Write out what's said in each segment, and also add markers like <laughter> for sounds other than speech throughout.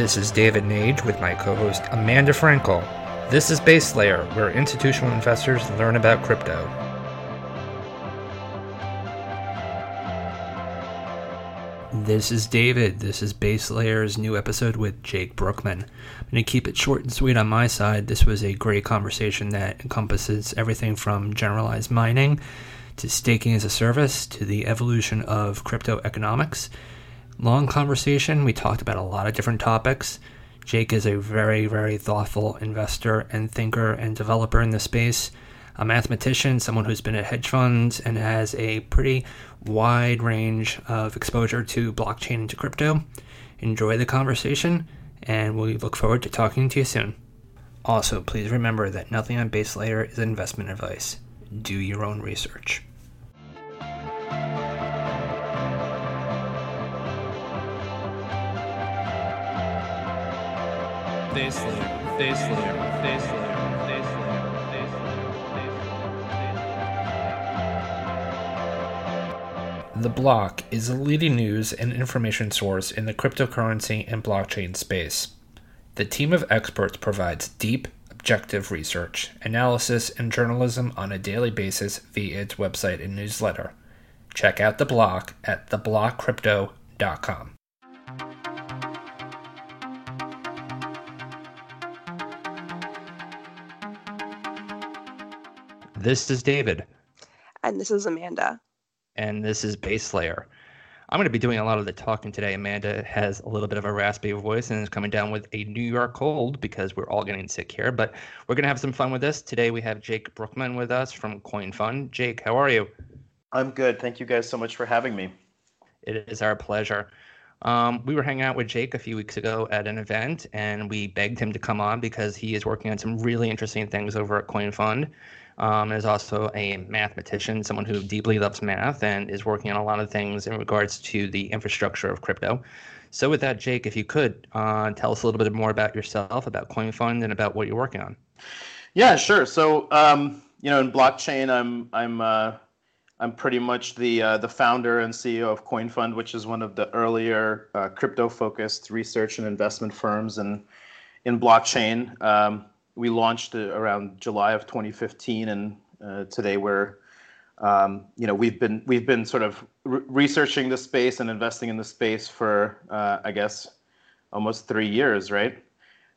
This is David Nage with my co host Amanda Frankel. This is Base Layer, where institutional investors learn about crypto. This is David. This is Base Layer's new episode with Jake Brukhman. I'm going to keep it short and sweet on my side. This was a great conversation that encompasses everything from generalized mining to staking as a service to the evolution of crypto economics. Long conversation. We talked about a lot of different topics. Jake is a very, very thoughtful investor and thinker and developer in the space a mathematician, someone who's been at hedge funds and has a pretty wide range of exposure to blockchain and to crypto. Enjoy the conversation, and we look forward to talking to you soon. Also, please remember that nothing on Base Layer is investment advice. Do your own research. The Block is a leading news and information source in the cryptocurrency and blockchain space. The team of experts provides deep, objective research, analysis, and journalism on a daily basis via its website and newsletter. Check out The Block at theblockcrypto.com. This is David. And this is Amanda and this is Base Layer. I'm going to be doing a lot of the talking today. Amanda has a little bit of a raspy voice and is coming down with a New York cold because we're all getting sick here. But we're going to have some fun with this. Today we have Jake Brukhman with us from CoinFund. Jake, how are you? I'm good. Thank you guys so much for having me. It is our pleasure. Um, we were hanging out with Jake a few weeks ago at an event, and we begged him to come on because he is working on some really interesting things over at CoinFund um, is also a mathematician, someone who deeply loves math and is working on a lot of things in regards to the infrastructure of crypto. So, with that, Jake, if you could uh, tell us a little bit more about yourself, about CoinFund, and about what you're working on. Yeah, sure. So, um, you know, in blockchain, I'm I'm uh, I'm pretty much the uh, the founder and CEO of CoinFund, which is one of the earlier uh, crypto-focused research and investment firms in in blockchain. Um, we launched around July of 2015, and uh, today we're um, you know we've been we've been sort of re- researching the space and investing in the space for uh, I guess almost three years, right?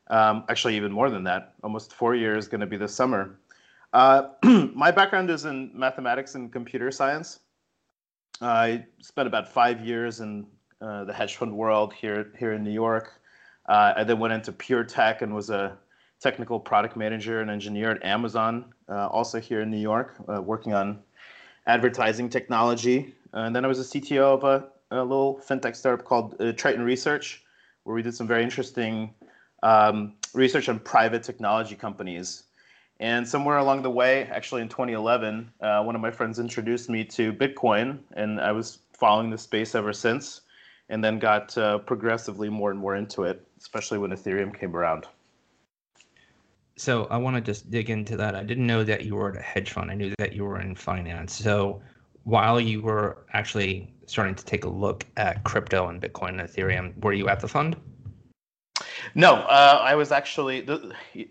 Um, actually, even more than that. Almost four years, going to be this summer. Uh, <clears throat> my background is in mathematics and computer science. I spent about five years in uh, the hedge fund world here here in New York. Uh, I then went into pure tech and was a technical product manager and engineer at Amazon, uh, also here in New York, uh, working on advertising technology. And then I was a CTO of a, a little fintech startup called uh, Triton Research, where we did some very interesting um, research on private technology companies. And somewhere along the way, actually in 2011, uh, one of my friends introduced me to Bitcoin, and I was following the space ever since, and then got uh, progressively more and more into it, especially when Ethereum came around. So I want to just dig into that. I didn't know that you were at a hedge fund. I knew that you were in finance. So while you were actually starting to take a look at crypto and Bitcoin and Ethereum, were you at the fund? No, uh, I was actually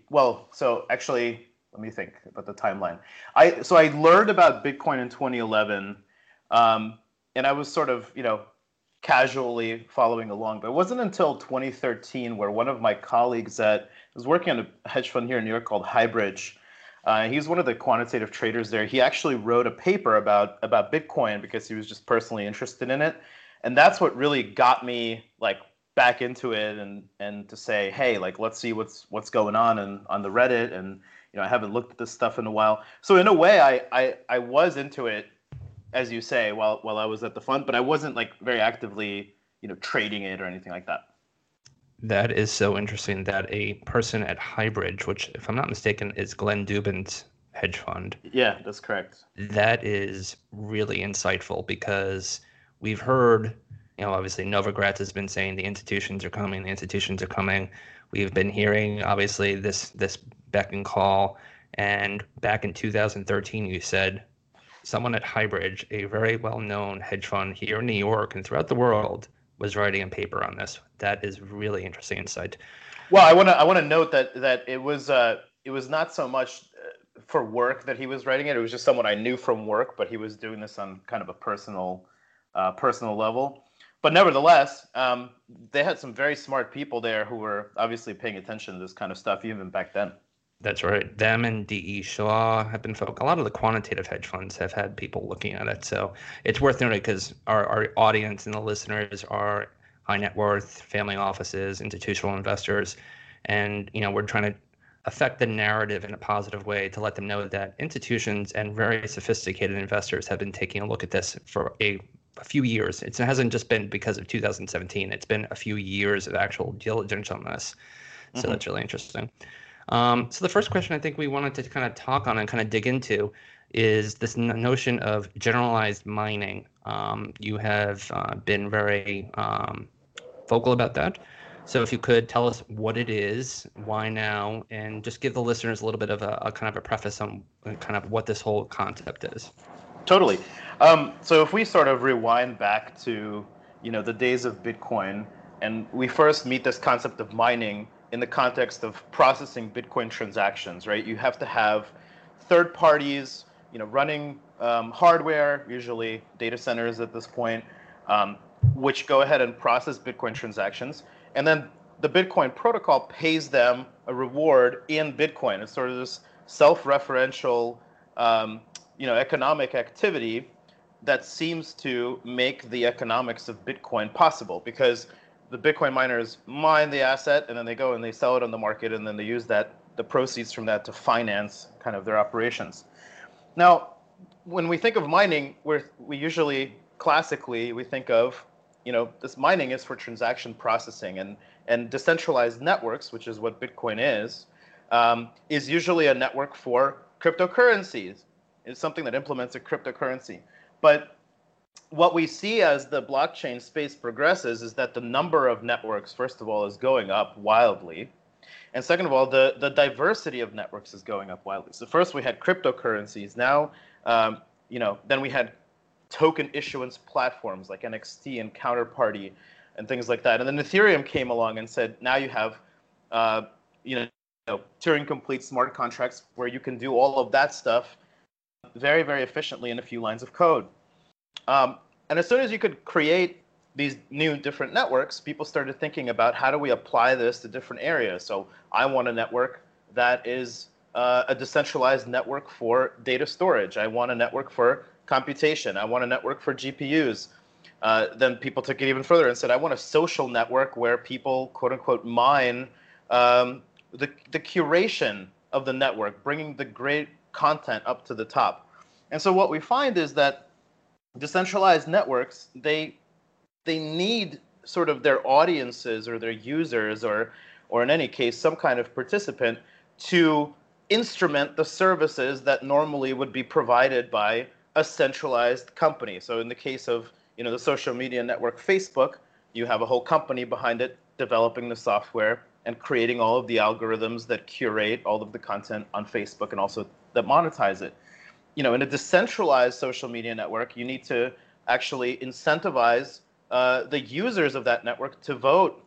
well. So actually, let me think about the timeline. I so I learned about Bitcoin in 2011, um, and I was sort of you know casually following along. But it wasn't until 2013 where one of my colleagues that was working on a hedge fund here in New York called Highbridge. Uh, he's one of the quantitative traders there. He actually wrote a paper about about Bitcoin because he was just personally interested in it, and that's what really got me like back into it and and to say, hey, like let's see what's what's going on and on the Reddit and you know I haven't looked at this stuff in a while. So in a way, I I, I was into it, as you say, while while I was at the fund, but I wasn't like very actively you know trading it or anything like that. That is so interesting that a person at Highbridge, which, if I'm not mistaken, is Glenn Dubin's hedge fund. Yeah, that's correct. That is really insightful because we've heard, you know, obviously Novogratz has been saying the institutions are coming, the institutions are coming. We've been hearing, obviously, this this beck and call. And back in 2013, you said someone at Highbridge, a very well known hedge fund here in New York and throughout the world, was writing a paper on this. That is really interesting insight. Well, I want to I want to note that that it was uh, it was not so much uh, for work that he was writing it. It was just someone I knew from work, but he was doing this on kind of a personal uh, personal level. But nevertheless, um, they had some very smart people there who were obviously paying attention to this kind of stuff even back then. That's right. Them and D.E. Shaw have been focused. A lot of the quantitative hedge funds have had people looking at it. So it's worth noting because our, our audience and the listeners are high net worth, family offices, institutional investors. And, you know, we're trying to affect the narrative in a positive way to let them know that institutions and very sophisticated investors have been taking a look at this for a a few years. It's, it hasn't just been because of 2017. It's been a few years of actual diligence on this. So mm-hmm. that's really interesting. Um, so the first question I think we wanted to kind of talk on and kind of dig into is this notion of generalized mining. Um, you have uh, been very um, vocal about that. So if you could tell us what it is, why now, and just give the listeners a little bit of a, a kind of a preface on kind of what this whole concept is. Totally. Um, so if we sort of rewind back to you know the days of Bitcoin, and we first meet this concept of mining in the context of processing Bitcoin transactions, right? You have to have third parties, you know, running um, hardware, usually data centers at this point, um, which go ahead and process Bitcoin transactions, and then the Bitcoin protocol pays them a reward in Bitcoin. It's sort of this self-referential, um, you know, economic activity that seems to make the economics of Bitcoin possible because the Bitcoin miners mine the asset and then they go and they sell it on the market and then they use that the proceeds from that to finance kind of their operations. Now, when we think of mining, we we usually classically we think of you know this mining is for transaction processing and and decentralized networks, which is what Bitcoin is, um, is usually a network for cryptocurrencies. It's something that implements a cryptocurrency. But what we see as the blockchain space progresses is that the number of networks, first of all, is going up wildly. And second of all, the, the diversity of networks is going up wildly. So first we had cryptocurrencies. Now, um, you know, then we had token issuance platforms like NXT and Counterparty and things like that. And then Ethereum came along and said, now you have, uh, you know, you know, Turing complete smart contracts where you can do all of that stuff very, very efficiently in a few lines of code. Um, and as soon as you could create these new different networks, people started thinking about how do we apply this to different areas. So I want a network that is uh, a decentralized network for data storage. I want a network for computation. I want a network for GPUs. Uh, then people took it even further and said, I want a social network where people, quote unquote, mine um, the, the curation of the network, bringing the great content up to the top. And so what we find is that decentralized networks, they they need sort of their audiences or their users or or in any case some kind of participant to instrument the services that normally would be provided by a centralized company. So in the case of you know the social media network Facebook, you have a whole company behind it developing the software and creating all of the algorithms that curate all of the content on Facebook and also that monetize it. You know, in a decentralized social media network, you need to actually incentivize uh, the users of that network to vote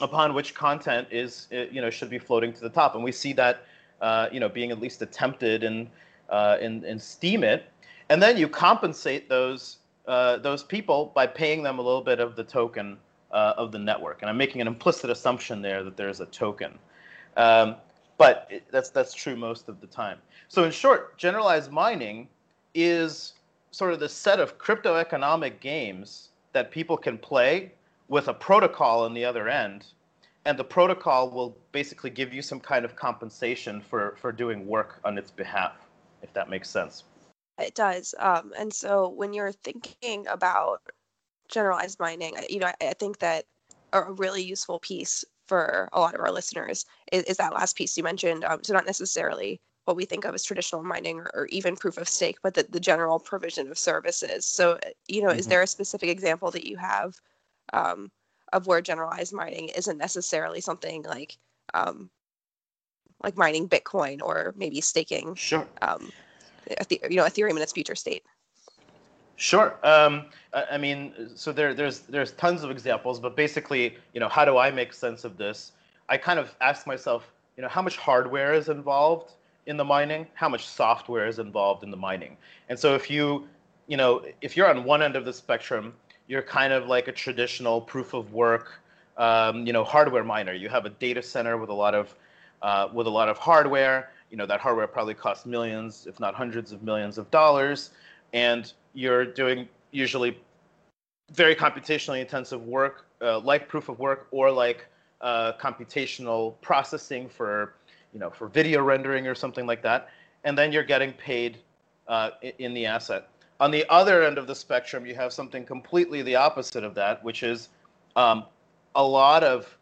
upon which content is, uh, you know, should be floating to the top. And we see that, uh, you know, being at least attempted in, uh, in, in Steemit. And then you compensate those, uh, those people by paying them a little bit of the token uh, of the network. And I'm making an implicit assumption there that there's a token. Um, but it, that's that's true most of the time. So in short, generalized mining is sort of the set of crypto economic games that people can play with a protocol on the other end, and the protocol will basically give you some kind of compensation for for doing work on its behalf, if that makes sense. It does. Um, and so when you're thinking about generalized mining, you know, I, I think that a really useful piece for a lot of our listeners is, is that last piece you mentioned. Um, so not necessarily what we think of as traditional mining or, or even proof of stake, but the, the general provision of services. So, uh, you know, mm-hmm. is there a specific example that you have um, of where generalized mining isn't necessarily something like um, like mining Bitcoin or maybe staking? Sure. Um, you know, Ethereum in its future state. Sure. Um, I mean, so there, there's there's tons of examples, but basically, you know, how do I make sense of this? I kind of ask myself, you know, how much hardware is involved in the mining? How much software is involved in the mining? And so if you, you know, if you're on one end of the spectrum, you're kind of like a traditional proof of work, um, you know, hardware miner. You have a data center with a lot of uh, with a lot of hardware. You know, that hardware probably costs millions, if not hundreds of millions of dollars, and you're doing usually very computationally intensive work, uh, like proof of work, or like uh, computational processing for, you know, for video rendering or something like that, and then you're getting paid uh, in the asset. On the other end of the spectrum, you have something completely the opposite of that, which is um, a lot of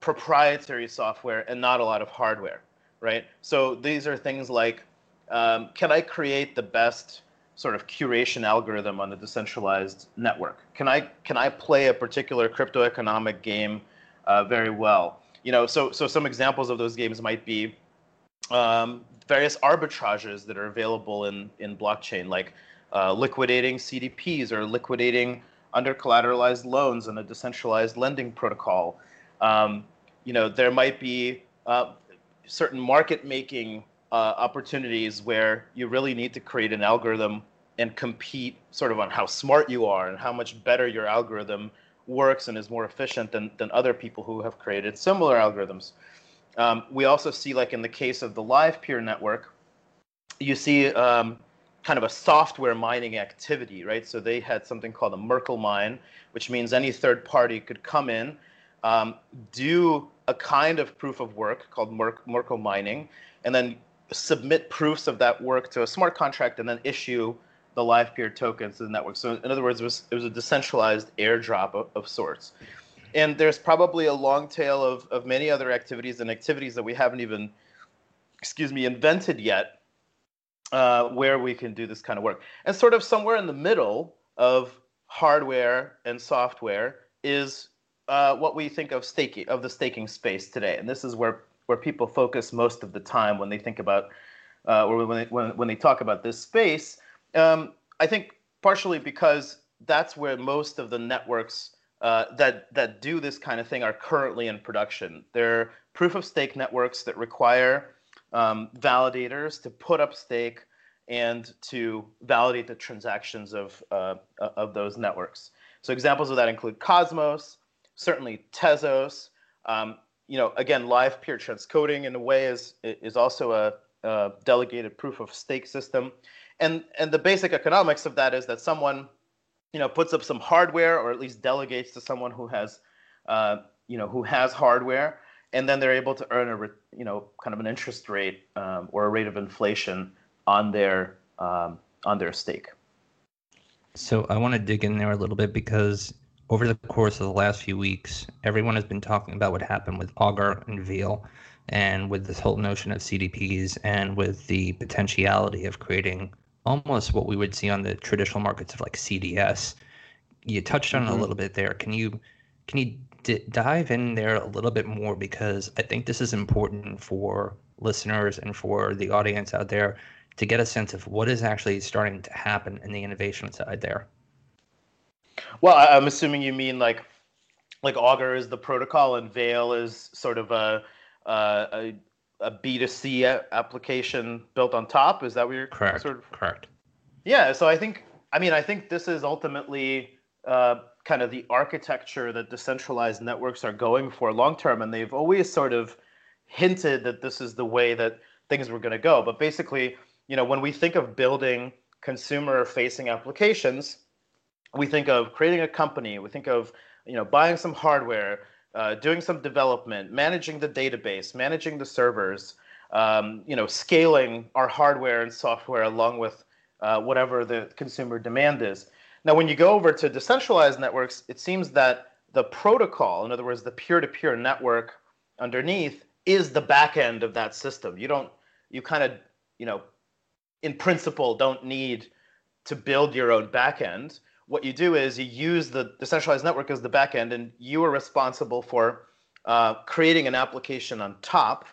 proprietary software and not a lot of hardware, right? So these are things like, um, can I create the best sort of curation algorithm on the decentralized network? Can I can I play a particular crypto economic game uh, very well? You know, so so some examples of those games might be um, various arbitrages that are available in in blockchain, like uh, liquidating CDPs or liquidating under collateralized loans in a decentralized lending protocol. Um, you know, there might be uh, certain market making uh, opportunities where you really need to create an algorithm and compete sort of on how smart you are and how much better your algorithm works and is more efficient than, than other people who have created similar algorithms. Um, we also see, like in the case of the Livepeer network, you see um, kind of a software mining activity, right? So they had something called a Merkle mine, which means any third party could come in, um, do a kind of proof of work called Merkle mining, and then submit proofs of that work to a smart contract and then issue the Livepeer tokens to the network. So in other words, it was, it was a decentralized airdrop of, of sorts. And there's probably a long tail of, of many other activities and activities that we haven't even, excuse me, invented yet, uh, where we can do this kind of work. And sort of somewhere in the middle of hardware and software is uh, what we think of staking of the staking space today, and this is where where people focus most of the time when they think about uh, or when they, when when they talk about this space. Um, I think partially because that's where most of the networks uh, that that do this kind of thing are currently in production. They're proof of stake networks that require um, validators to put up stake and to validate the transactions of uh, of those networks. So examples of that include Cosmos, certainly Tezos. Um, you know, again, Livepeer transcoding in a way is is also a, a, delegated proof of stake system, and and the basic economics of that is that someone, you know, puts up some hardware or at least delegates to someone who has, uh, you know, who has hardware, and then they're able to earn a you know kind of an interest rate um, or a rate of inflation on their um, on their stake. So I want to dig in there a little bit because over the course of the last few weeks, everyone has been talking about what happened with Augur and Veil and with this whole notion of CDPs and with the potentiality of creating almost what we would see on the traditional markets of like CDS. You touched on mm-hmm. it a little bit there. Can you can you d- dive in there a little bit more because I think this is important for listeners and for the audience out there to get a sense of what is actually starting to happen in the innovation side there. Well, I'm assuming you mean like like Augur is the protocol and Veil is sort of a a, a B2C application built on top. Is that what you're correct? Sort of... Correct. Yeah. So I think I mean I think this is ultimately uh, kind of the architecture that decentralized networks are going for long term, and they've always sort of hinted that this is the way that things were going to go. But basically, you know, when we think of building consumer-facing applications we think of creating a company, we think of you know buying some hardware, uh, doing some development, managing the database, managing the servers, um, you know, scaling our hardware and software along with uh, whatever the consumer demand is. Now, when you go over to decentralized networks, it seems that the protocol, in other words, the peer-to-peer network underneath, is the back end of that system. You don't, you kind of, you know, in principle, don't need to build your own back end what you do is you use the decentralized network as the backend, and you are responsible for uh, creating an application on top,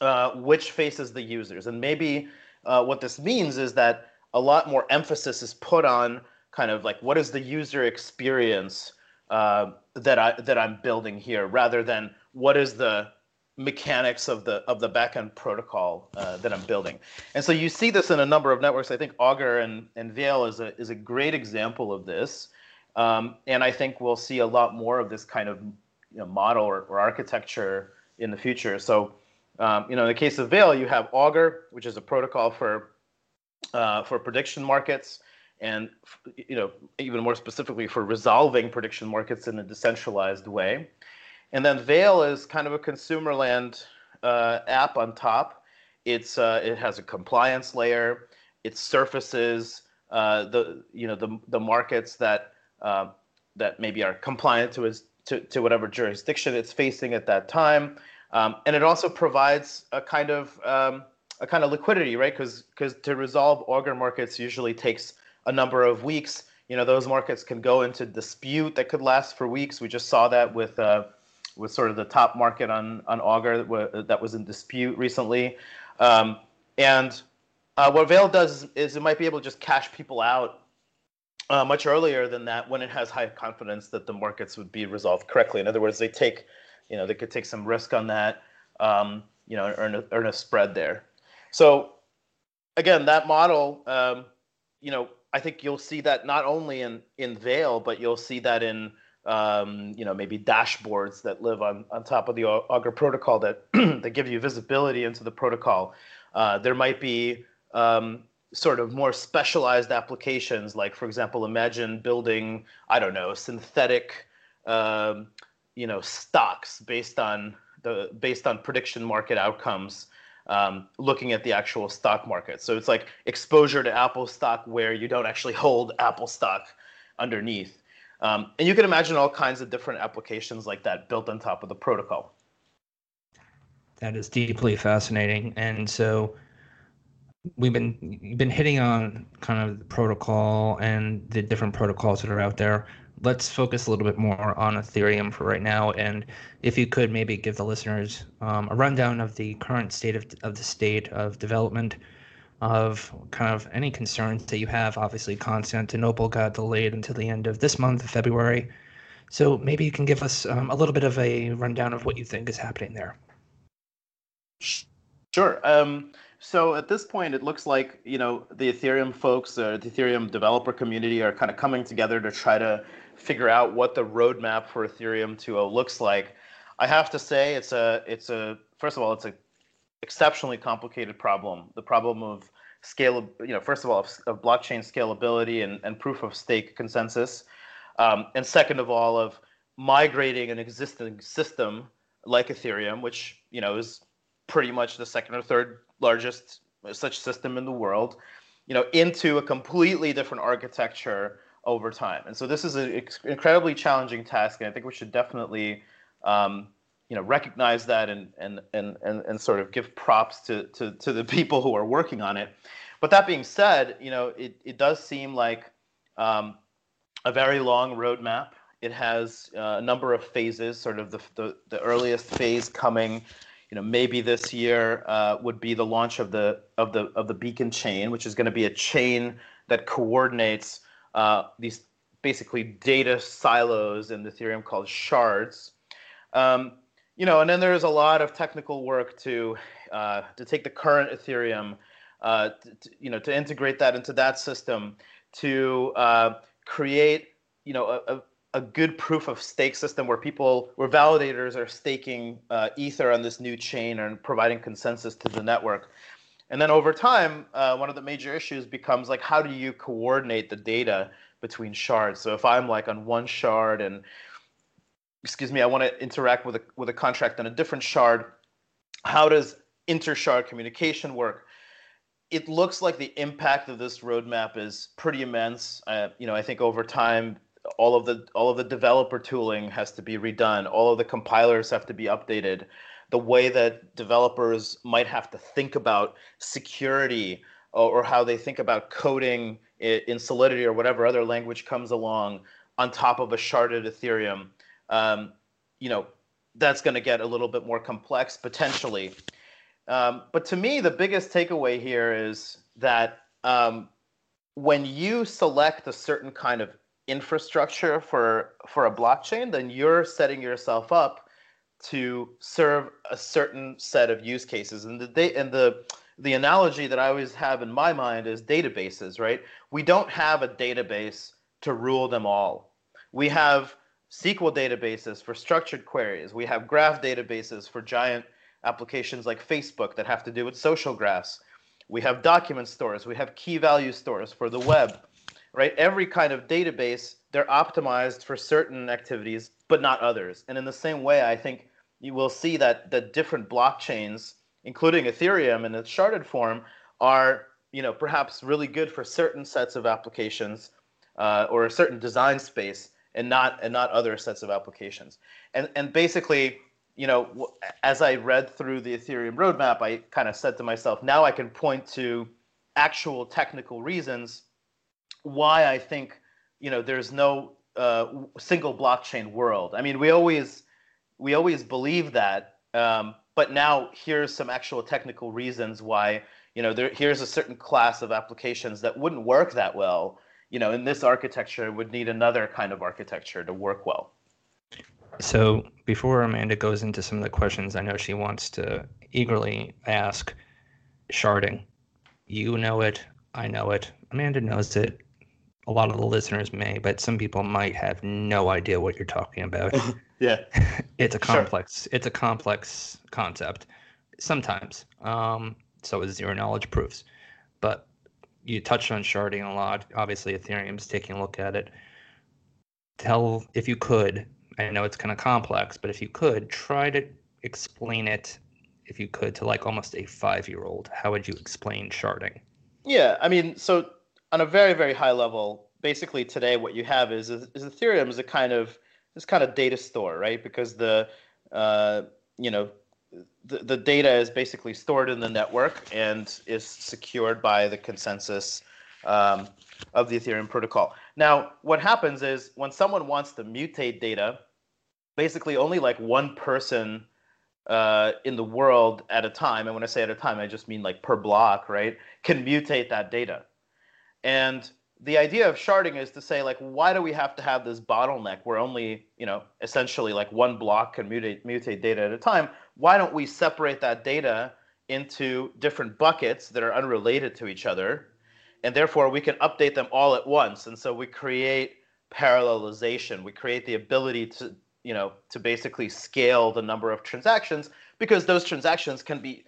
uh, which faces the users. And maybe uh, what this means is that a lot more emphasis is put on kind of like what is the user experience uh, that I that I'm building here, rather than what is the mechanics of the of the backend protocol uh, that I'm building. And so you see this in a number of networks. I think Augur and, and Veil is a is a great example of this. Um, and I think we'll see a lot more of this kind of you know, model or, or architecture in the future. So um, you know, in the case of Veil, you have Augur, which is a protocol for uh, for prediction markets, and you know, even more specifically for resolving prediction markets in a decentralized way. And then Veil is kind of a consumer land uh, app on top. It's uh, it has a compliance layer. It surfaces uh, the you know the the markets that uh, that maybe are compliant to his to, to whatever jurisdiction it's facing at that time. Um, and it also provides a kind of um, a kind of liquidity, right? Because because to resolve Augur markets usually takes a number of weeks. You know, those markets can go into dispute that could last for weeks. We just saw that with with sort of the top market on on Augur that was in dispute recently. Um, and uh, what Veil does is it might be able to just cash people out uh, much earlier than that when it has high confidence that the markets would be resolved correctly. In other words, they take, you know, they could take some risk on that, um, you know, earn a, earn a spread there. So again, that model, um, you know, I think you'll see that not only in in Veil, but you'll see that in um, you know, maybe dashboards that live on, on top of the Augur protocol that, <clears throat> that give you visibility into the protocol. Uh, there might be um, sort of more specialized applications, like, for example, imagine building, I don't know, synthetic, um, you know, stocks based on the based on prediction market outcomes, um, looking at the actual stock market. So it's like exposure to Apple stock where you don't actually hold Apple stock underneath. Um, and you can imagine all kinds of different applications like that built on top of the protocol. That is deeply fascinating. And so we've been been hitting on kind of the protocol and the different protocols that are out there. Let's focus a little bit more on Ethereum for right now. And if you could maybe give the listeners um, a rundown of the current state of, of the state of development of kind of any concerns that you have. Obviously, Constantinople got delayed until the end of this month, February. So maybe you can give us um, a little bit of a rundown of what you think is happening there. Sure. Um, so at this point, it looks like you know the Ethereum folks, or the Ethereum developer community, are kind of coming together to try to figure out what the roadmap for Ethereum 2.0 looks like. I have to say, it's a it's a first of all, it's a exceptionally complicated problem. The problem of scale, you know, first of all, of, of blockchain scalability and, and proof of stake consensus, um, and second of all, of migrating an existing system like Ethereum, which you know is pretty much the second or third largest such system in the world, you know, into a completely different architecture over time. And so this is an incredibly challenging task, and I think we should definitely um, you know recognize that and and and and, and sort of give props to, to to the people who are working on it. But that being said you know it, it does seem like um, a very long roadmap. It has uh, a number of phases sort of the, the, the earliest phase coming you know maybe this year uh, would be the launch of the of the of the beacon chain which is going to be a chain that coordinates uh, these basically data silos in ethereum called shards. Um, you know, and then there's a lot of technical work to uh, to take the current Ethereum, uh, to, you know, to integrate that into that system, to uh, create, you know, a, a good proof of stake system where people, where validators are staking uh, Ether on this new chain and providing consensus to the network. And then over time, uh, one of the major issues becomes like, how do you coordinate the data between shards? So if I'm like on one shard and excuse me, I want to interact with a with a contract on a different shard. How does inter-shard communication work? It looks like the impact of this roadmap is pretty immense. Uh, you know, I think over time, all of the all of the developer tooling has to be redone. All of the compilers have to be updated. The way that developers might have to think about security or, or how they think about coding in, in Solidity or whatever other language comes along on top of a sharded Ethereum um, you know, that's going to get a little bit more complex potentially. Um, but to me, the biggest takeaway here is that um, when you select a certain kind of infrastructure for for a blockchain, then you're setting yourself up to serve a certain set of use cases. And the da- and the the analogy that I always have in my mind is databases, right? We don't have a database to rule them all. We have SQL databases for structured queries. We have graph databases for giant applications like Facebook that have to do with social graphs. We have document stores. We have key value stores for the web, right? Every kind of database, they're optimized for certain activities, but not others. And in the same way, I think you will see that the different blockchains, including Ethereum in its sharded form, are you know perhaps really good for certain sets of applications uh, or a certain design space, and not and not other sets of applications. And and basically, you know, as I read through the Ethereum roadmap, I kind of said to myself, now I can point to actual technical reasons why I think, you know, there's no uh, single blockchain world. I mean, we always we always believe that, um, but now here's some actual technical reasons why, you know, there, here's a certain class of applications that wouldn't work that well. You know, in this architecture would need another kind of architecture to work well. So before Amanda goes into some of the questions, I know she wants to eagerly ask sharding. You know it. I know it. Amanda knows it. A lot of the listeners may, but some people might have no idea what you're talking about. <laughs> yeah. <laughs> it's a complex. Sure. It's a complex concept. Sometimes. Um, so is zero knowledge proofs. But you touched on sharding a lot. Obviously, Ethereum's taking a look at it. Tell, if you could, I know it's kind of complex, but if you could try to explain it, if you could, to like almost a five year old, how would you explain sharding? Yeah, I mean, so on a very, very high level, basically today what you have is, is, is Ethereum is a kind of this kind of data store, right? Because the uh, you know the, the data is basically stored in the network and is secured by the consensus um, of the Ethereum protocol. Now, what happens is when someone wants to mutate data, basically only like one person uh, in the world at a time, and when I say at a time, I just mean like per block, right, can mutate that data. And the idea of sharding is to say like why do we have to have this bottleneck where only you know essentially like one block can mutate, mutate data at a time? Why don't we separate that data into different buckets that are unrelated to each other and therefore we can update them all at once? And so we create parallelization. We create the ability to you know to basically scale the number of transactions because those transactions can be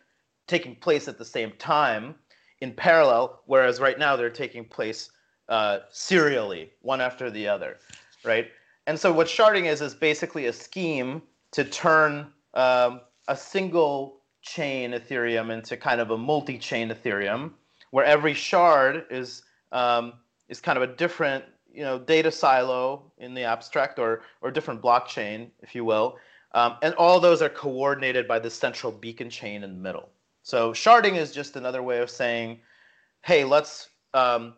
taking place at the same time in parallel whereas right now they're taking place uh, serially one after the other right and so what sharding is is basically a scheme to turn um, a single chain ethereum into kind of a multi-chain ethereum where every shard is um, is kind of a different you know data silo in the abstract or or different blockchain, if you will, um, and all those are coordinated by the central beacon chain in the middle. So sharding is just another way of saying, hey, let's um,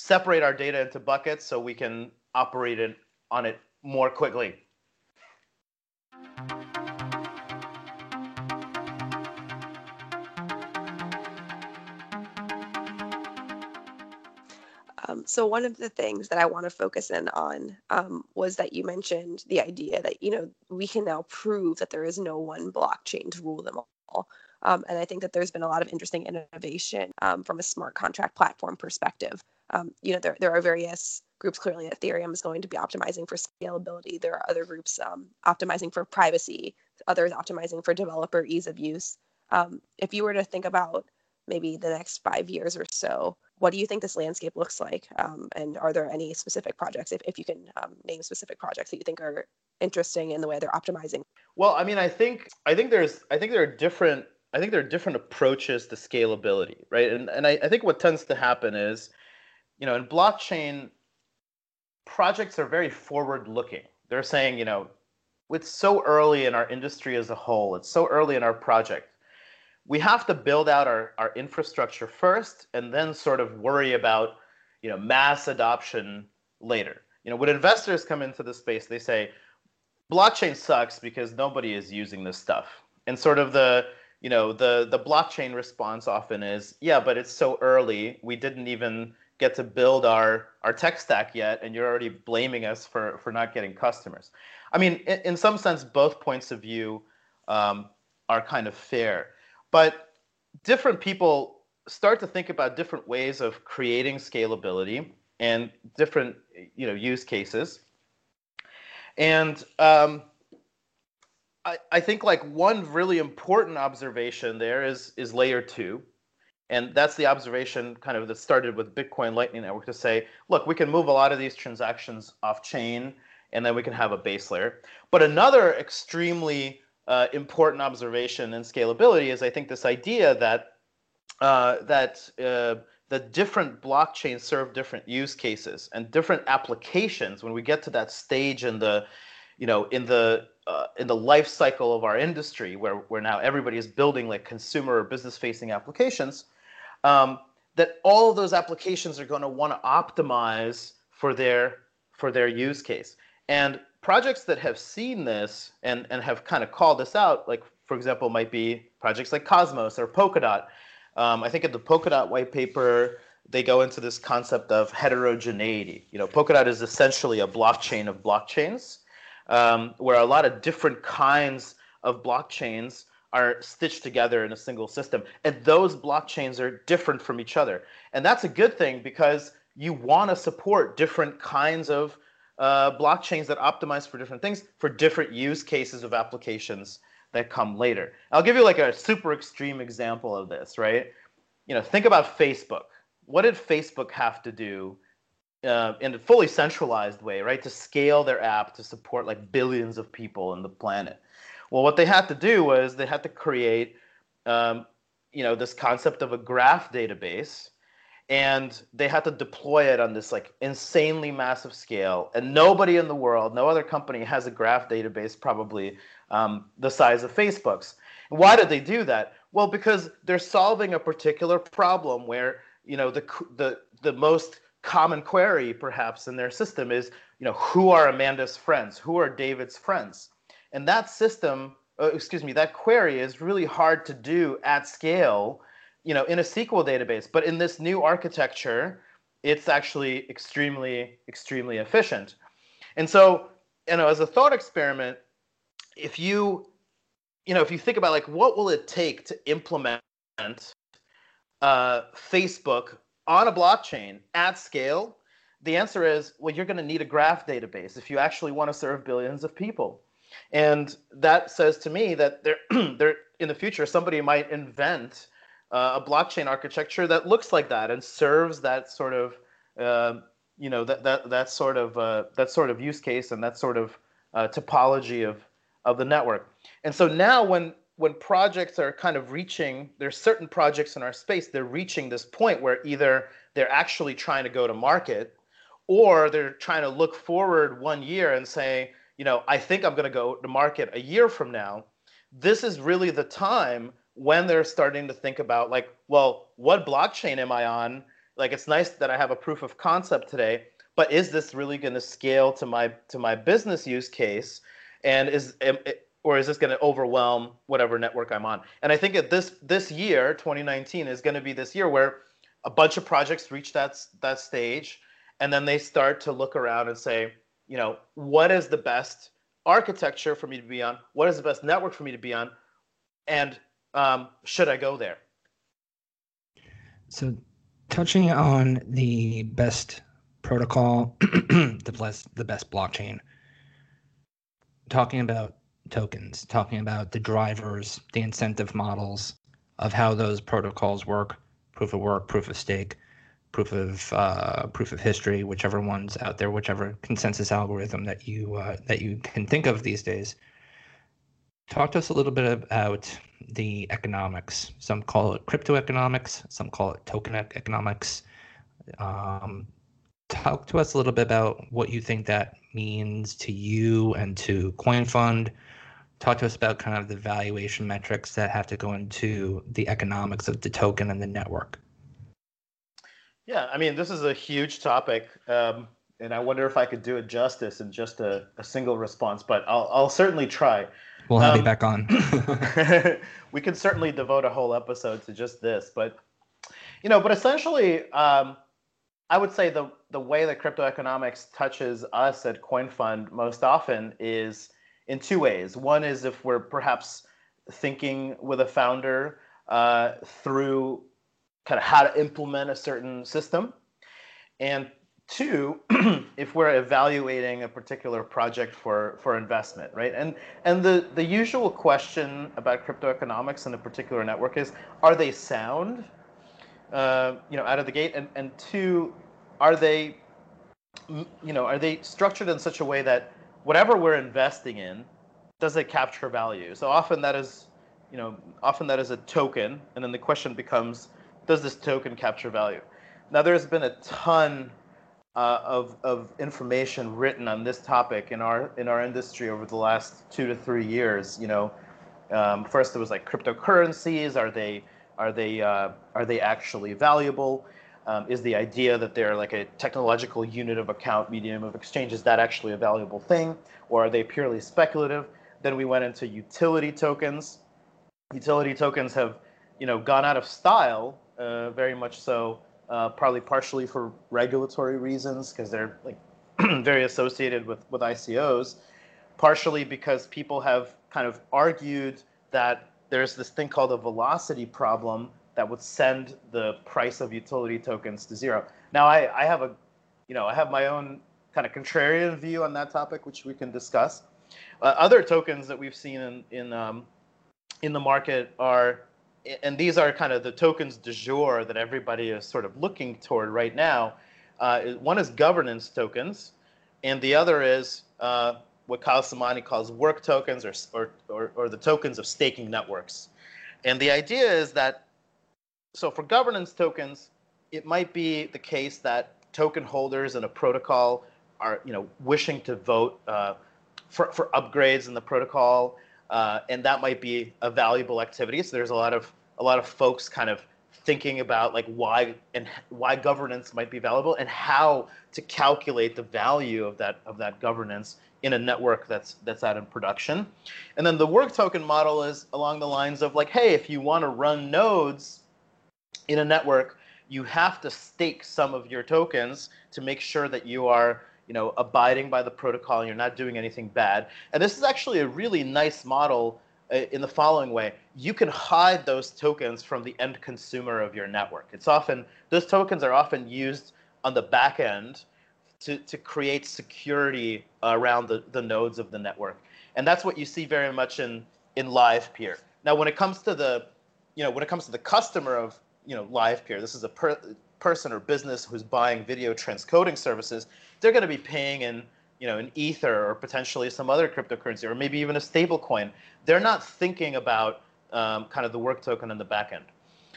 separate our data into buckets so we can operate it on it more quickly. Um, so one of the things that I want to focus in on um, was that you mentioned the idea that you know we can now prove that there is no one blockchain to rule them all. Um, and I think that there's been a lot of interesting innovation um, from a smart contract platform perspective. Um, you know, there, there are various groups. Clearly, Ethereum is going to be optimizing for scalability. There are other groups um, optimizing for privacy, others optimizing for developer ease of use. if you were to think about maybe the next five years or so, what do you think this landscape looks like? Um, and are there any specific projects, if, if you can um, name specific projects that you think are interesting in the way they're optimizing? Well, I mean, I think I think there's I think there are different I think there are different approaches to scalability, right? And and I, I think what tends to happen is, you know, in blockchain, projects are very forward looking. They're saying, you know, it's so early in our industry as a whole. It's so early in our project we have to build out our, our infrastructure first and then sort of worry about you know mass adoption later you know when investors come into the space they say blockchain sucks because nobody is using this stuff and sort of the you know the the blockchain response often is yeah but it's so early we didn't even get to build our our tech stack yet, and you're already blaming us for for not getting customers. I mean, in, in some sense, both points of view um, are kind of fair, but different people start to think about different ways of creating scalability and different you know use cases. And um, I, I think like one really important observation there is is layer two and that's the observation kind of that started with bitcoin lightning network to say look we can move a lot of these transactions off chain and then we can have a base layer. But another extremely uh, important observation in scalability is i think this idea that uh, that uh, the different blockchains serve different use cases and different applications when we get to that stage in the you know in the uh, in the life cycle of our industry where where now everybody is building like consumer or business facing applications um, that all of those applications are going to want to optimize for their for their use case and projects that have seen this and and have kind of called this out like for example might be projects like cosmos or polkadot um, I think in the Polkadot white paper, they go into this concept of heterogeneity. You know, Polkadot is essentially a blockchain of blockchains, um, where a lot of different kinds of blockchains are stitched together in a single system. And those blockchains are different from each other. And that's a good thing because you want to support different kinds of uh, blockchains that optimize for different things for different use cases of applications that come later. I'll give you like a super extreme example of this, right? You know, think about Facebook. What did Facebook have to do uh, in a fully centralized way, right, to scale their app to support like billions of people on the planet? Well, what they had to do was they had to create, um, you know, this concept of a graph database and they had to deploy it on this like insanely massive scale and nobody in the world no other company has a graph database probably um, the size of facebook's. Why did they do that? Well because they're solving a particular problem where you know the the the most common query perhaps in their system is you know who are amanda's friends? Who are david's friends and that system uh, excuse me that query is really hard to do at scale you know in a SQL database. But in this new architecture, it's actually extremely extremely efficient. And so you know as a thought experiment, if you you know if you think about like what will it take to implement uh, Facebook on a blockchain at scale, the answer is well you're going to need a graph database if you actually want to serve billions of people. And that says to me that there, <clears throat> there in the future somebody might invent uh, a blockchain architecture that looks like that and serves that sort of uh, you know that that that sort of uh, that sort of use case and that sort of uh, topology of of the network. And so now when when projects are kind of reaching there's certain projects in our space they're reaching this point where either they're actually trying to go to market or they're trying to look forward one year and say you know i think i'm going to go to market a year from now this is really the time when they're starting to think about like, well, what blockchain am I on? Like, it's nice that I have a proof of concept today, but is this really going to scale to my to my business use case? And is or is this going to overwhelm whatever network I'm on? And I think that this this year, 2019, is going to be this year where a bunch of projects reach that that stage, and then they start to look around and say, you know, what is the best architecture for me to be on? What is the best network for me to be on? And um, should I go there? So, touching on the best protocol, <clears throat> the best the best blockchain. Talking about tokens, talking about the drivers, the incentive models of how those protocols work, proof of work, proof of stake, proof of uh, proof of history, whichever one's out there, whichever consensus algorithm that you uh, that you can think of these days. Talk to us a little bit about the economics. Some call it crypto economics, some call it token economics. Um, talk to us a little bit about what you think that means to you and to CoinFund. Talk to us about kind of the valuation metrics that have to go into the economics of the token and the network. Yeah, I mean, this is a huge topic. Um, and I wonder if I could do it justice in just a, a single response, but I'll, I'll certainly try. We'll have um, you back on. <laughs> <laughs> we could certainly devote a whole episode to just this, but you know, but essentially, um, I would say the the way that crypto economics touches us at CoinFund most often is in two ways. One is if we're perhaps thinking with a founder uh, through kind of how to implement a certain system, and two, <clears throat> if we're evaluating a particular project for, for investment, right? And and the, the usual question about crypto economics in a particular network is, are they sound, uh, you know, out of the gate? And, and two, are they, you know, are they structured in such a way that whatever we're investing in, does it capture value? So often that is, you know, often that is a token, and then the question becomes, does this token capture value? Now, there's been a ton uh, of, of information written on this topic in our in our industry over the last two to three years. You know, um, first it was like cryptocurrencies. Are they are they uh, are they actually valuable? Um, is the idea that they're like a technological unit of account, medium of exchange, is that actually a valuable thing, or are they purely speculative? Then we went into utility tokens. Utility tokens have, you know, gone out of style, uh, very much so uh, probably partially for regulatory reasons because they're like <clears throat> very associated with, with ICOs, partially because people have kind of argued that there's this thing called a velocity problem that would send the price of utility tokens to zero. Now, I, I have a, you know, I have my own kind of contrarian view on that topic, which we can discuss. Uh, other tokens that we've seen in in um, in the market are and these are kind of the tokens du jour that everybody is sort of looking toward right now. Uh, one is governance tokens, and the other is uh, what Kyle Samani calls work tokens or, or, or, or, the tokens of staking networks. And the idea is that, so for governance tokens, it might be the case that token holders in a protocol are you know, wishing to vote uh, for, for upgrades in the protocol uh, and that might be a valuable activity. So there's a lot of a lot of folks kind of thinking about like why and why governance might be valuable and how to calculate the value of that of that governance in a network that's that's out in production. And then the work token model is along the lines of like, hey, if you want to run nodes in a network, you have to stake some of your tokens to make sure that you are you know, abiding by the protocol you're not doing anything bad. And this is actually a really nice model uh, in the following way. You can hide those tokens from the end consumer of your network. It's often, those tokens are often used on the back end to, to create security around the, the nodes of the network. And that's what you see very much in, in Livepeer. Now, when it comes to the, you know, when it comes to the customer of, you know, Livepeer, this is a per, person or business who's buying video transcoding services, they're going to be paying in you know an ether or potentially some other cryptocurrency or maybe even a stable coin. They're not thinking about um, kind of the work token in the back end.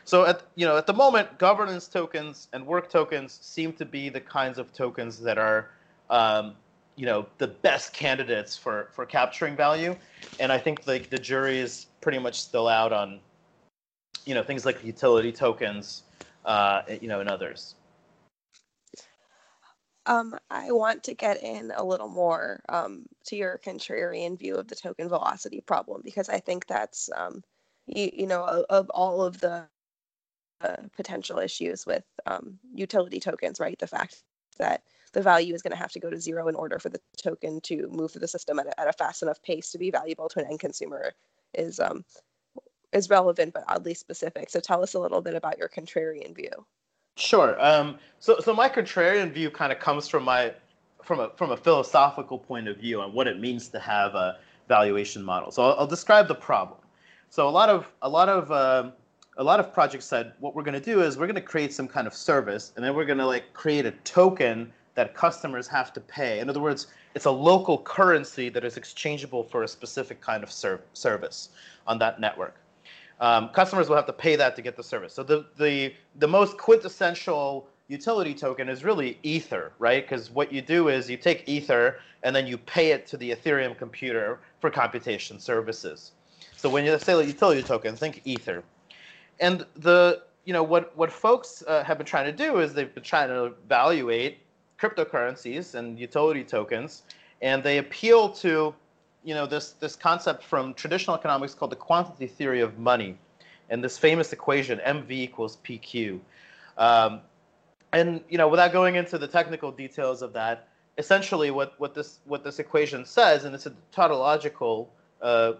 So at you know at the moment, governance tokens and work tokens seem to be the kinds of tokens that are um, you know the best candidates for for capturing value. And I think the the jury is pretty much still out on you know things like utility tokens uh, you know, and others? Um, I want to get in a little more um, to your contrarian view of the token velocity problem because I think that's, um, you, you know, of, of, all of the uh, potential issues with um, utility tokens, right? The fact that the value is going to have to go to zero in order for the token to move through the system at a, at a fast enough pace to be valuable to an end consumer is um, is relevant but oddly specific. So tell us a little bit about your contrarian view. Sure. Um, so, so my contrarian view kind of comes from my from a from a philosophical point of view on what it means to have a valuation model. So I'll, I'll describe the problem. So a lot of a lot of um, a lot of projects said what we're going to do is we're going to create some kind of service, and then we're going to like create a token that customers have to pay. In other words, it's a local currency that is exchangeable for a specific kind of ser- service on that network um, customers will have to pay that to get the service. So the, the, the most quintessential utility token is really Ether, right? Because what you do is you take Ether and then you pay it to the Ethereum computer for computation services. So when you say utility token, think Ether. And the you know what what folks uh, have been trying to do is they've been trying to evaluate cryptocurrencies and utility tokens, and they appeal to you know this this concept from traditional economics called the quantity theory of money, and this famous equation MV equals PQ. Um, and you know, without going into the technical details of that, essentially what, what this what this equation says, and it's a tautological uh,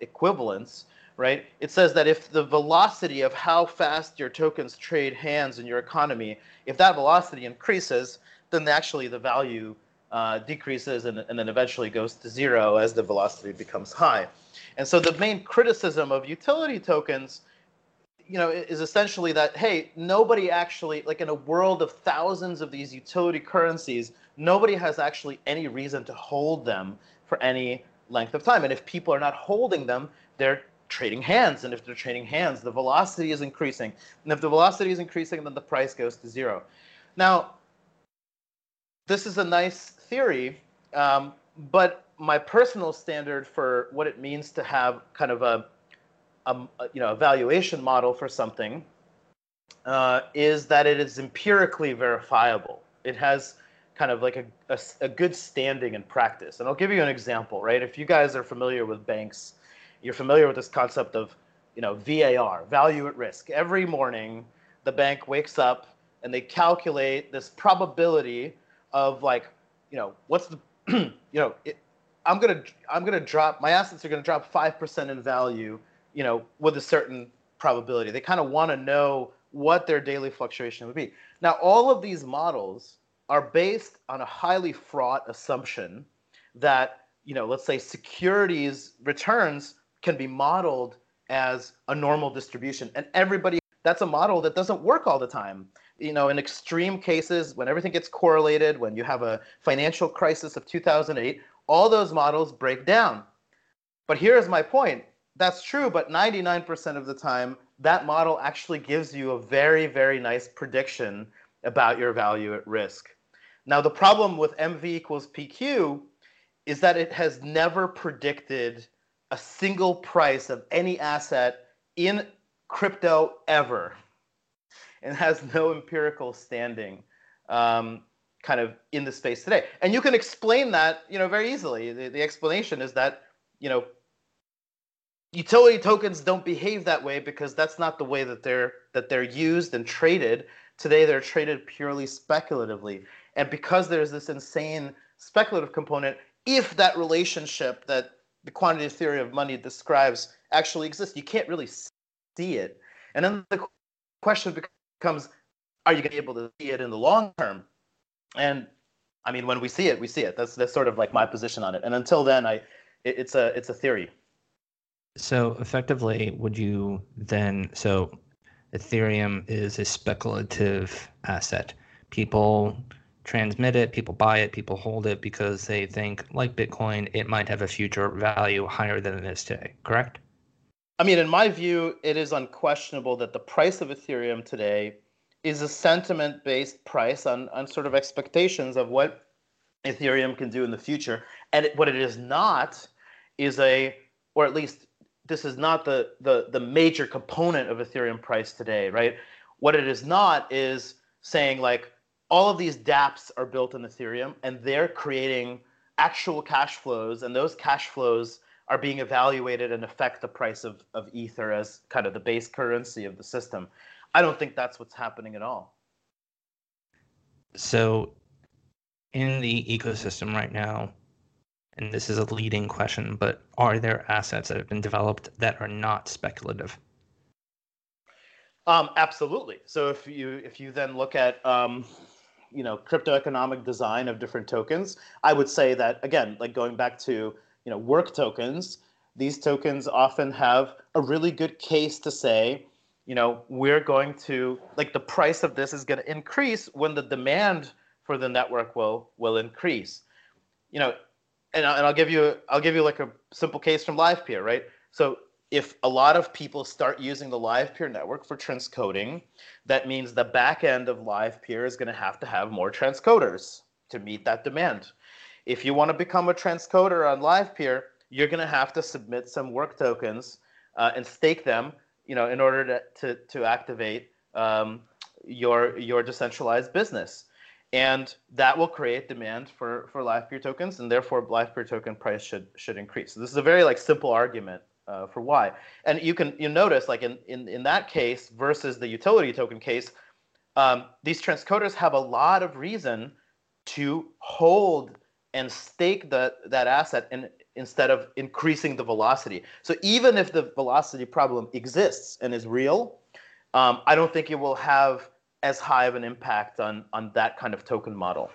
equivalence, right? It says that if the velocity of how fast your tokens trade hands in your economy, if that velocity increases, then actually the value uh, decreases and, and then eventually goes to zero as the velocity becomes high. And so the main criticism of utility tokens you know is essentially that hey nobody actually like in a world of thousands of these utility currencies nobody has actually any reason to hold them for any length of time. And if people are not holding them they're trading hands. And if they're trading hands the velocity is increasing. And if the velocity is increasing then the price goes to zero. Now this is a nice theory um, but my personal standard for what it means to have kind of a, a you know evaluation model for something uh, is that it is empirically verifiable. It has kind of like a, a, a, good standing in practice. And I'll give you an example, right? If you guys are familiar with banks, you're familiar with this concept of, you know, VAR, value at risk. Every morning, the bank wakes up and they calculate this probability of like, you know, what's the, <clears throat> you know, it, I'm gonna I'm gonna drop my assets are gonna drop five percent in value, you know, with a certain probability. They kind of want to know what their daily fluctuation would be. Now, all of these models are based on a highly fraught assumption that you know, let's say securities returns can be modeled as a normal distribution, and everybody that's a model that doesn't work all the time. You know, in extreme cases, when everything gets correlated, when you have a financial crisis of 2008, all those models break down. But here's my point. That's true, but 99% of the time, that model actually gives you a very, very nice prediction about your value at risk. Now, the problem with MV equals PQ is that it has never predicted a single price of any asset in crypto ever and has no empirical standing. Um, kind of in the space today. And you can explain that, you know, very easily. The, the explanation is that, you know, utility tokens don't behave that way because that's not the way that they're that they're used and traded. Today they're traded purely speculatively. And because there's this insane speculative component, if that relationship that the quantitative theory of money describes actually exists, you can't really see it. And then the question becomes, are you going to be able to see it in the long term? and I mean, when we see it, we see it. That's that's sort of like my position on it. And until then, I it, it's a it's a theory. So effectively, would you then so Ethereum is a speculative asset. People transmit it, people buy it, people hold it because they think, like Bitcoin, it might have a future value higher than it is today. Correct? I mean, in my view, it is unquestionable that the price of Ethereum today is a sentiment based price on, on sort of expectations of what Ethereum can do in the future. And it, what it is not is a, or at least this is not the, the, the major component of Ethereum price today, right? What it is not is saying like all of these dApps are built in Ethereum and they're creating actual cash flows, and those cash flows are being evaluated and affect the price of, of Ether as kind of the base currency of the system. I don't think that's what's happening at all. So, in the ecosystem right now, and this is a leading question, but are there assets that have been developed that are not speculative? Um, absolutely. So if you if you then look at um, you know crypto economic design of different tokens, I would say that again, like going back to you know work tokens, these tokens often have a really good case to say you know, we're going to like the price of this is going to increase when the demand for the network will will increase. You know, and, and I'll give you I'll give you like a simple case from Livepeer, right? So if a lot of people start using the Livepeer network for transcoding, that means the back end of Livepeer is going to have to have more transcoders to meet that demand. If you want to become a transcoder on Livepeer, you're going to have to submit some work tokens uh, and stake them you know, in order to to, to activate um, your your decentralized business, and that will create demand for for Livepeer tokens, and therefore Livepeer token price should should increase. So this is a very like simple argument uh, for why, and you can you notice like in in in that case versus the utility token case. um, these transcoders have a lot of reason to hold and stake the, that asset and instead of increasing the velocity. So even if the velocity problem exists and is real, um, I don't think it will have as high of an impact on on that kind of token model.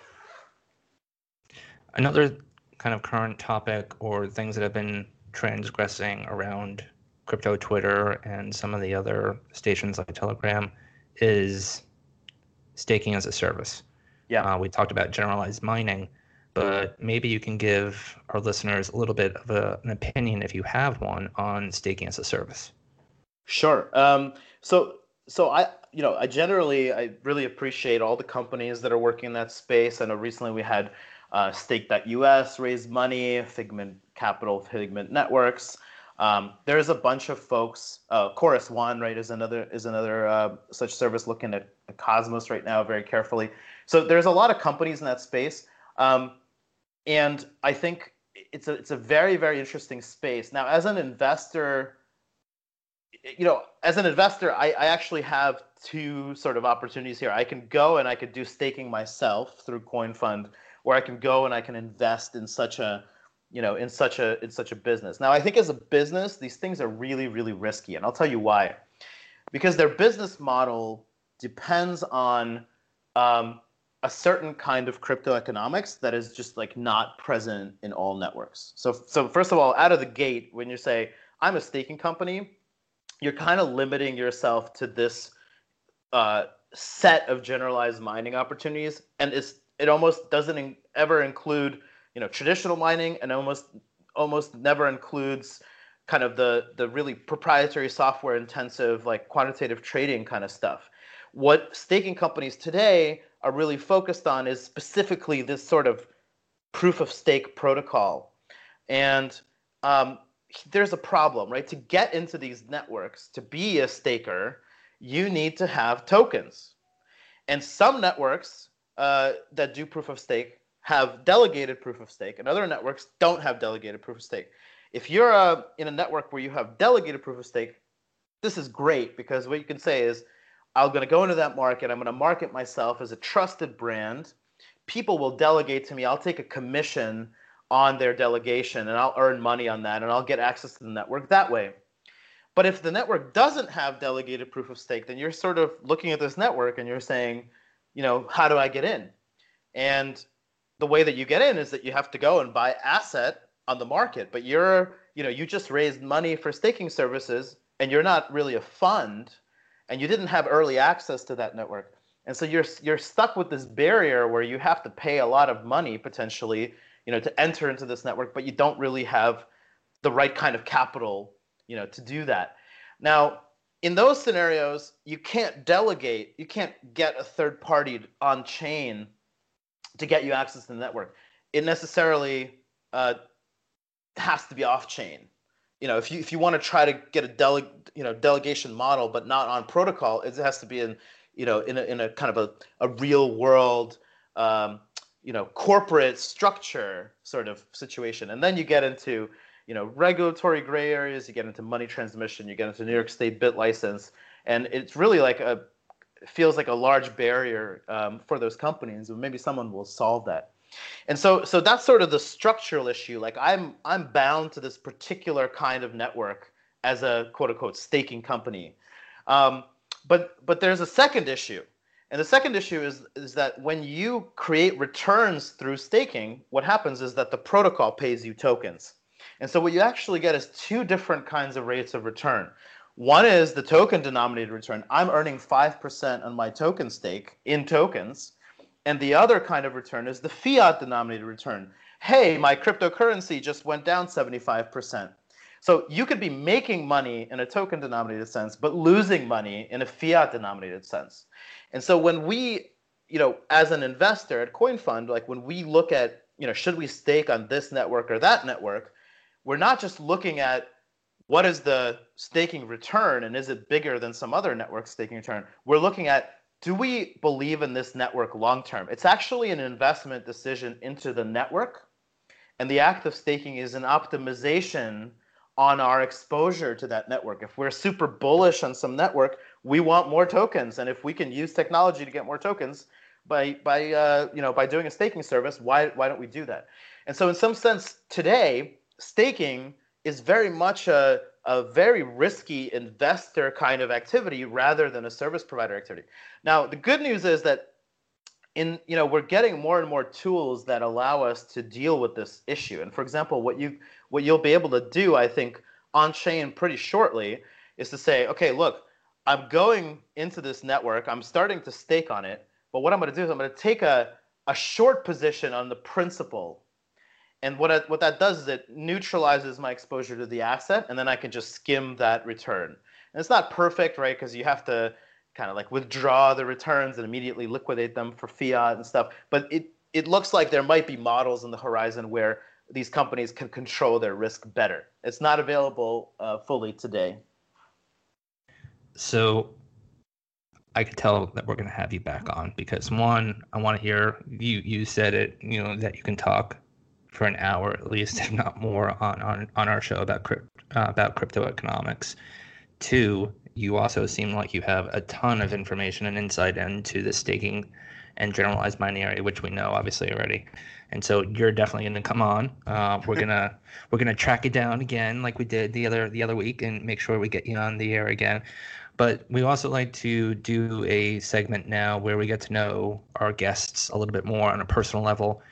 Another kind of current topic or things that have been transgressing around crypto Twitter and some of the other stations like Telegram is staking as a service. Yeah. Uh, we talked about generalized mining, but maybe you can give our listeners a little bit of a, an opinion, if you have one, on staking as a service. Sure. Um, so, so I, you know, I generally I really appreciate all the companies that are working in that space. I know recently we had uh, Staked.us raise money, Figment Capital, Figment Networks. Um, there's a bunch of folks. Uh, Chorus One, right, is another is another uh, such service looking at, Cosmos right now very carefully. So there's a lot of companies in that space, um, and I think it's a it's a very very interesting space. Now, as an investor, you know, as an investor, I, I actually have two sort of opportunities here. I can go and I could do staking myself through CoinFund, or I can go and I can invest in such a you know in such a in such a business now i think as a business these things are really really risky and i'll tell you why because their business model depends on um, a certain kind of crypto economics that is just like not present in all networks. So so first of all out of the gate when you say i'm a staking company you're kind of limiting yourself to this uh, set of generalized mining opportunities and it's it almost doesn't in, ever include you know traditional mining and almost almost never includes kind of the the really proprietary software intensive like quantitative trading kind of stuff. What staking companies today are really focused on is specifically this sort of proof of stake protocol. And um, there's a problem right? To get into these networks to be a staker you need to have tokens. And some networks uh, that do proof of stake have delegated proof of stake, and other networks don't have delegated proof of stake. If you're uh, in a network where you have delegated proof of stake, this is great because what you can say is, I'm going to go into that market. I'm going to market myself as a trusted brand. People will delegate to me. I'll take a commission on their delegation and I'll earn money on that and I'll get access to the network that way. But if the network doesn't have delegated proof of stake, then you're sort of looking at this network and you're saying, you know, how do I get in? And the way that you get in is that you have to go and buy asset on the market but you're you know you just raised money for staking services and you're not really a fund and you didn't have early access to that network and so you're you're stuck with this barrier where you have to pay a lot of money potentially you know to enter into this network but you don't really have the right kind of capital you know to do that now in those scenarios you can't delegate you can't get a third party on chain to get you access to the network. It necessarily uh, has to be off chain. You know, if you if you want to try to get a dele, you know delegation model, but not on protocol, it has to be in you know in a, in a kind of a, a real world um, you know corporate structure sort of situation, and then you get into you know regulatory gray areas. You get into money transmission. You get into New York State BitLicense, and it's really like a feels like a large barrier um, for those companies. And maybe someone will solve that. And so, so that's sort of the structural issue. Like I'm, I'm bound to this particular kind of network as a quote unquote staking company. Um, but, but there's a second issue. And the second issue is, is that when you create returns through staking, what happens is that the protocol pays you tokens. And so what you actually get is two different kinds of rates of return. One is the token denominated return. I'm earning 5% on my token stake in tokens. And the other kind of return is the fiat denominated return. Hey, my cryptocurrency just went down 75%. So you could be making money in a token denominated sense, but losing money in a fiat denominated sense. And so when we, you know, as an investor at CoinFund, like when we look at, you know, should we stake on this network or that network, we're not just looking at what is the staking return and is it bigger than some other network staking return? We're looking at do we believe in this network long term? It's actually an investment decision into the network. And the act of staking is an optimization on our exposure to that network. If we're super bullish on some network, we want more tokens, and if we can use technology to get more tokens by by uh, you know by doing a staking service, why why don't we do that? And so, in some sense, today staking is very much a a very risky investor kind of activity rather than a service provider activity. Now, the good news is that in you know we're getting more and more tools that allow us to deal with this issue. And for example, what you what you'll be able to do, I think, on chain pretty shortly is to say, okay, look, I'm going into this network, I'm starting to stake on it, but what I'm going to do is I'm going to take a a short position on the principal and what, what that does is it neutralizes my exposure to the asset, and then I can just skim that return. And it's not perfect, right? Because you have to kind of like withdraw the returns and immediately liquidate them for fiat and stuff. But it, it looks like there might be models in the horizon where these companies can control their risk better. It's not available uh, fully today. So I could tell that we're going to have you back on because one, I want to hear you. You said it, you know, that you can talk for an hour at least, <laughs> if not more, on on, on our show about crypt, uh, about crypto economics. Two, you also seem like you have a ton of information and insight into the staking and generalized mining area, which we know obviously already. And so you're definitely going to come on. Uh, we're gonna <laughs> we're gonna track it down again, like we did the other the other week, and make sure we get you on the air again. But we also like to do a segment now where we get to know our guests a little bit more on a personal level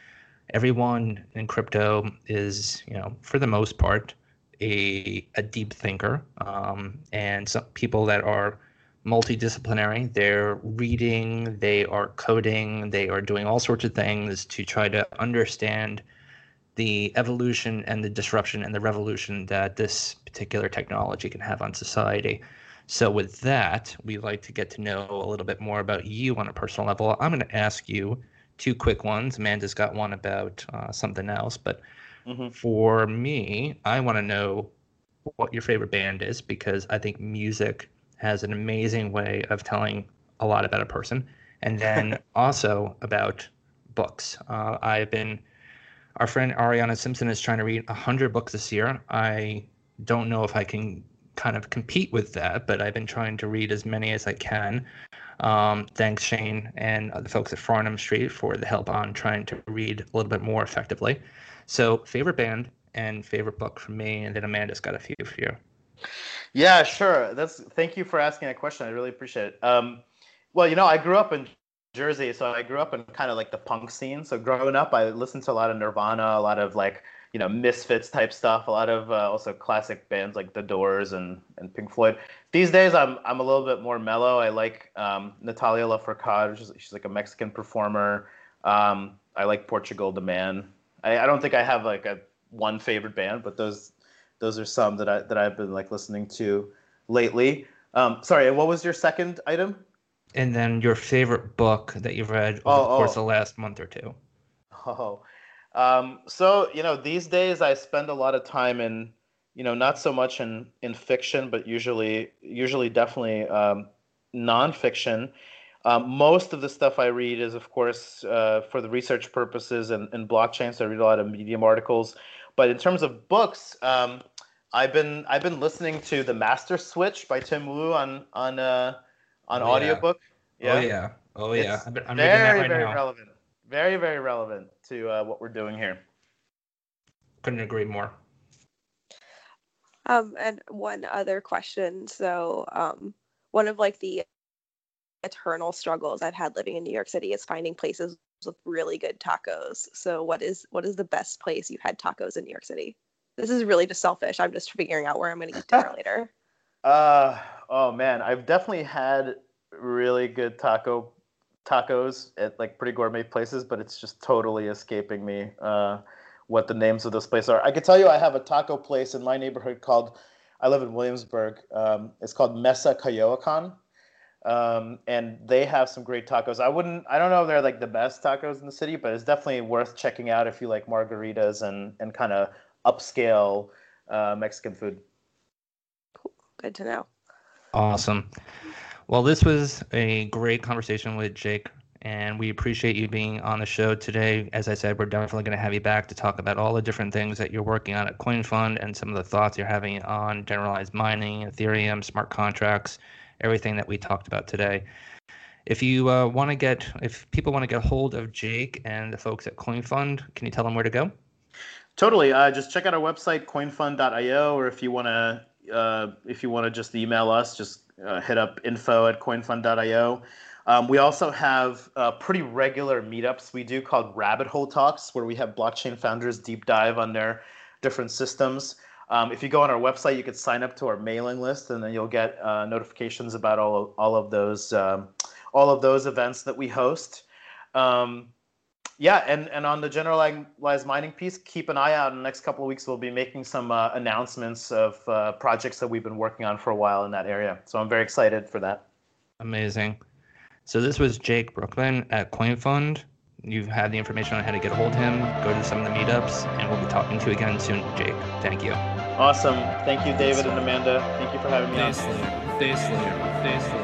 everyone in crypto is, you know, for the most part, a, a deep thinker. Um, and some people that are multidisciplinary, they're reading, they are coding, they are doing all sorts of things to try to understand the evolution and the disruption and the revolution that this particular technology can have on society. So, with that, we'd like to get to know a little bit more about you on a personal level. I'm going to ask you two quick ones. Amanda's got one about uh, something else, but mm-hmm. for me, I want to know what your favorite band is because I think music has an amazing way of telling a lot about a person, and then <laughs> also about books. Uh, I've been our friend Arianna Simpson is trying to read hundred books this year. I don't know if I can kind of compete with that, but I've been trying to read as many as I can. Um, thanks, Shane, and the folks at Farnham Street for the help on trying to read a little bit more effectively. So, favorite band and favorite book for me, and then Amanda's got a few for you. Yeah, sure. That's thank you for asking that question. I really appreciate it. Um, well, you know, I grew up in Jersey, so I grew up in kind of like the punk scene. So growing up, I listened to a lot of Nirvana, a lot of like you know Misfits type stuff, a lot of uh, also classic bands like The Doors and and Pink Floyd. These days, I'm I'm a little bit more mellow. I like um, Natalia Lafourcade, is she's like a Mexican performer. Um, I like Portugal the Man. I, I don't think I have like a one favorite band, but those those are some that I that I've been like listening to lately. Um, sorry, what was your second item? And then your favorite book that you've read over oh, the course oh. of the last month or two. Oh, um, so you know, these days I spend a lot of time in, you know, not so much in in fiction, but usually, usually definitely um, nonfiction. Um, most of the stuff I read is, of course, uh, for the research purposes and, and blockchain. So I read a lot of Medium articles. But in terms of books, um, I've been I've been listening to the Master Switch by Tim Wu on on uh, on oh, audiobook. Yeah. Oh yeah. Oh yeah. It's I'm, I'm very right very now. relevant very very relevant to uh, what we're doing here. Couldn't agree more. Um and one other question. So um one of like the eternal struggles i've had living in new york city is finding places with really good tacos. So what is what is the best place you've had tacos in new york city? This is really just selfish. I'm just figuring out where i'm going to eat dinner <laughs> later. Uh oh man. I've definitely had really good taco tacos at like pretty gourmet places, but it's just totally escaping me uh, what the names of those places are. I can tell you, I have a taco place in my neighborhood called. I live in Williamsburg. Um, it's called Mesa Coyoacan, um, and they have some great tacos. I wouldn't. I don't know if they're like the best tacos in the city, but it's definitely worth checking out if you like margaritas and and kind of upscale uh, Mexican food. Cool. Good to know. Awesome. Well, this was a great conversation with Jake and we appreciate you being on the show today. As I said, we're definitely going to have you back to talk about all the different things that you're working on at CoinFund and some of the thoughts you're having on generalized mining, Ethereum, smart contracts, everything that we talked about today. If you uh, want to get, if people want to get a hold of Jake and the folks at CoinFund, can you tell them where to go? Totally. Uh, just check out our website, coinfund.io, or if you want to, uh, if you want to just email us, just uh, hit up info at coinfund.io. Um, we also have uh, pretty regular meetups we do called Rabbit Hole Talks, where we have blockchain founders deep dive on their different systems. Um, if you go on our website, you could sign up to our mailing list, and then you'll get uh, notifications about all of, all of those um, all of those events that we host. Um, yeah, and, and on the generalized mining piece, keep an eye out. In the next couple of weeks, we'll be making some uh, announcements of uh, projects that we've been working on for a while in that area. So I'm very excited for that. Amazing. So this was Jake Brukhman at CoinFund. You've had the information on how to get a hold of him. Go to some of the meetups, and we'll be talking to you again soon, Jake. Thank you. Awesome. Thank you, David and Amanda. Thank you for having me Day on. Slayer. Day Slayer. Day Slayer.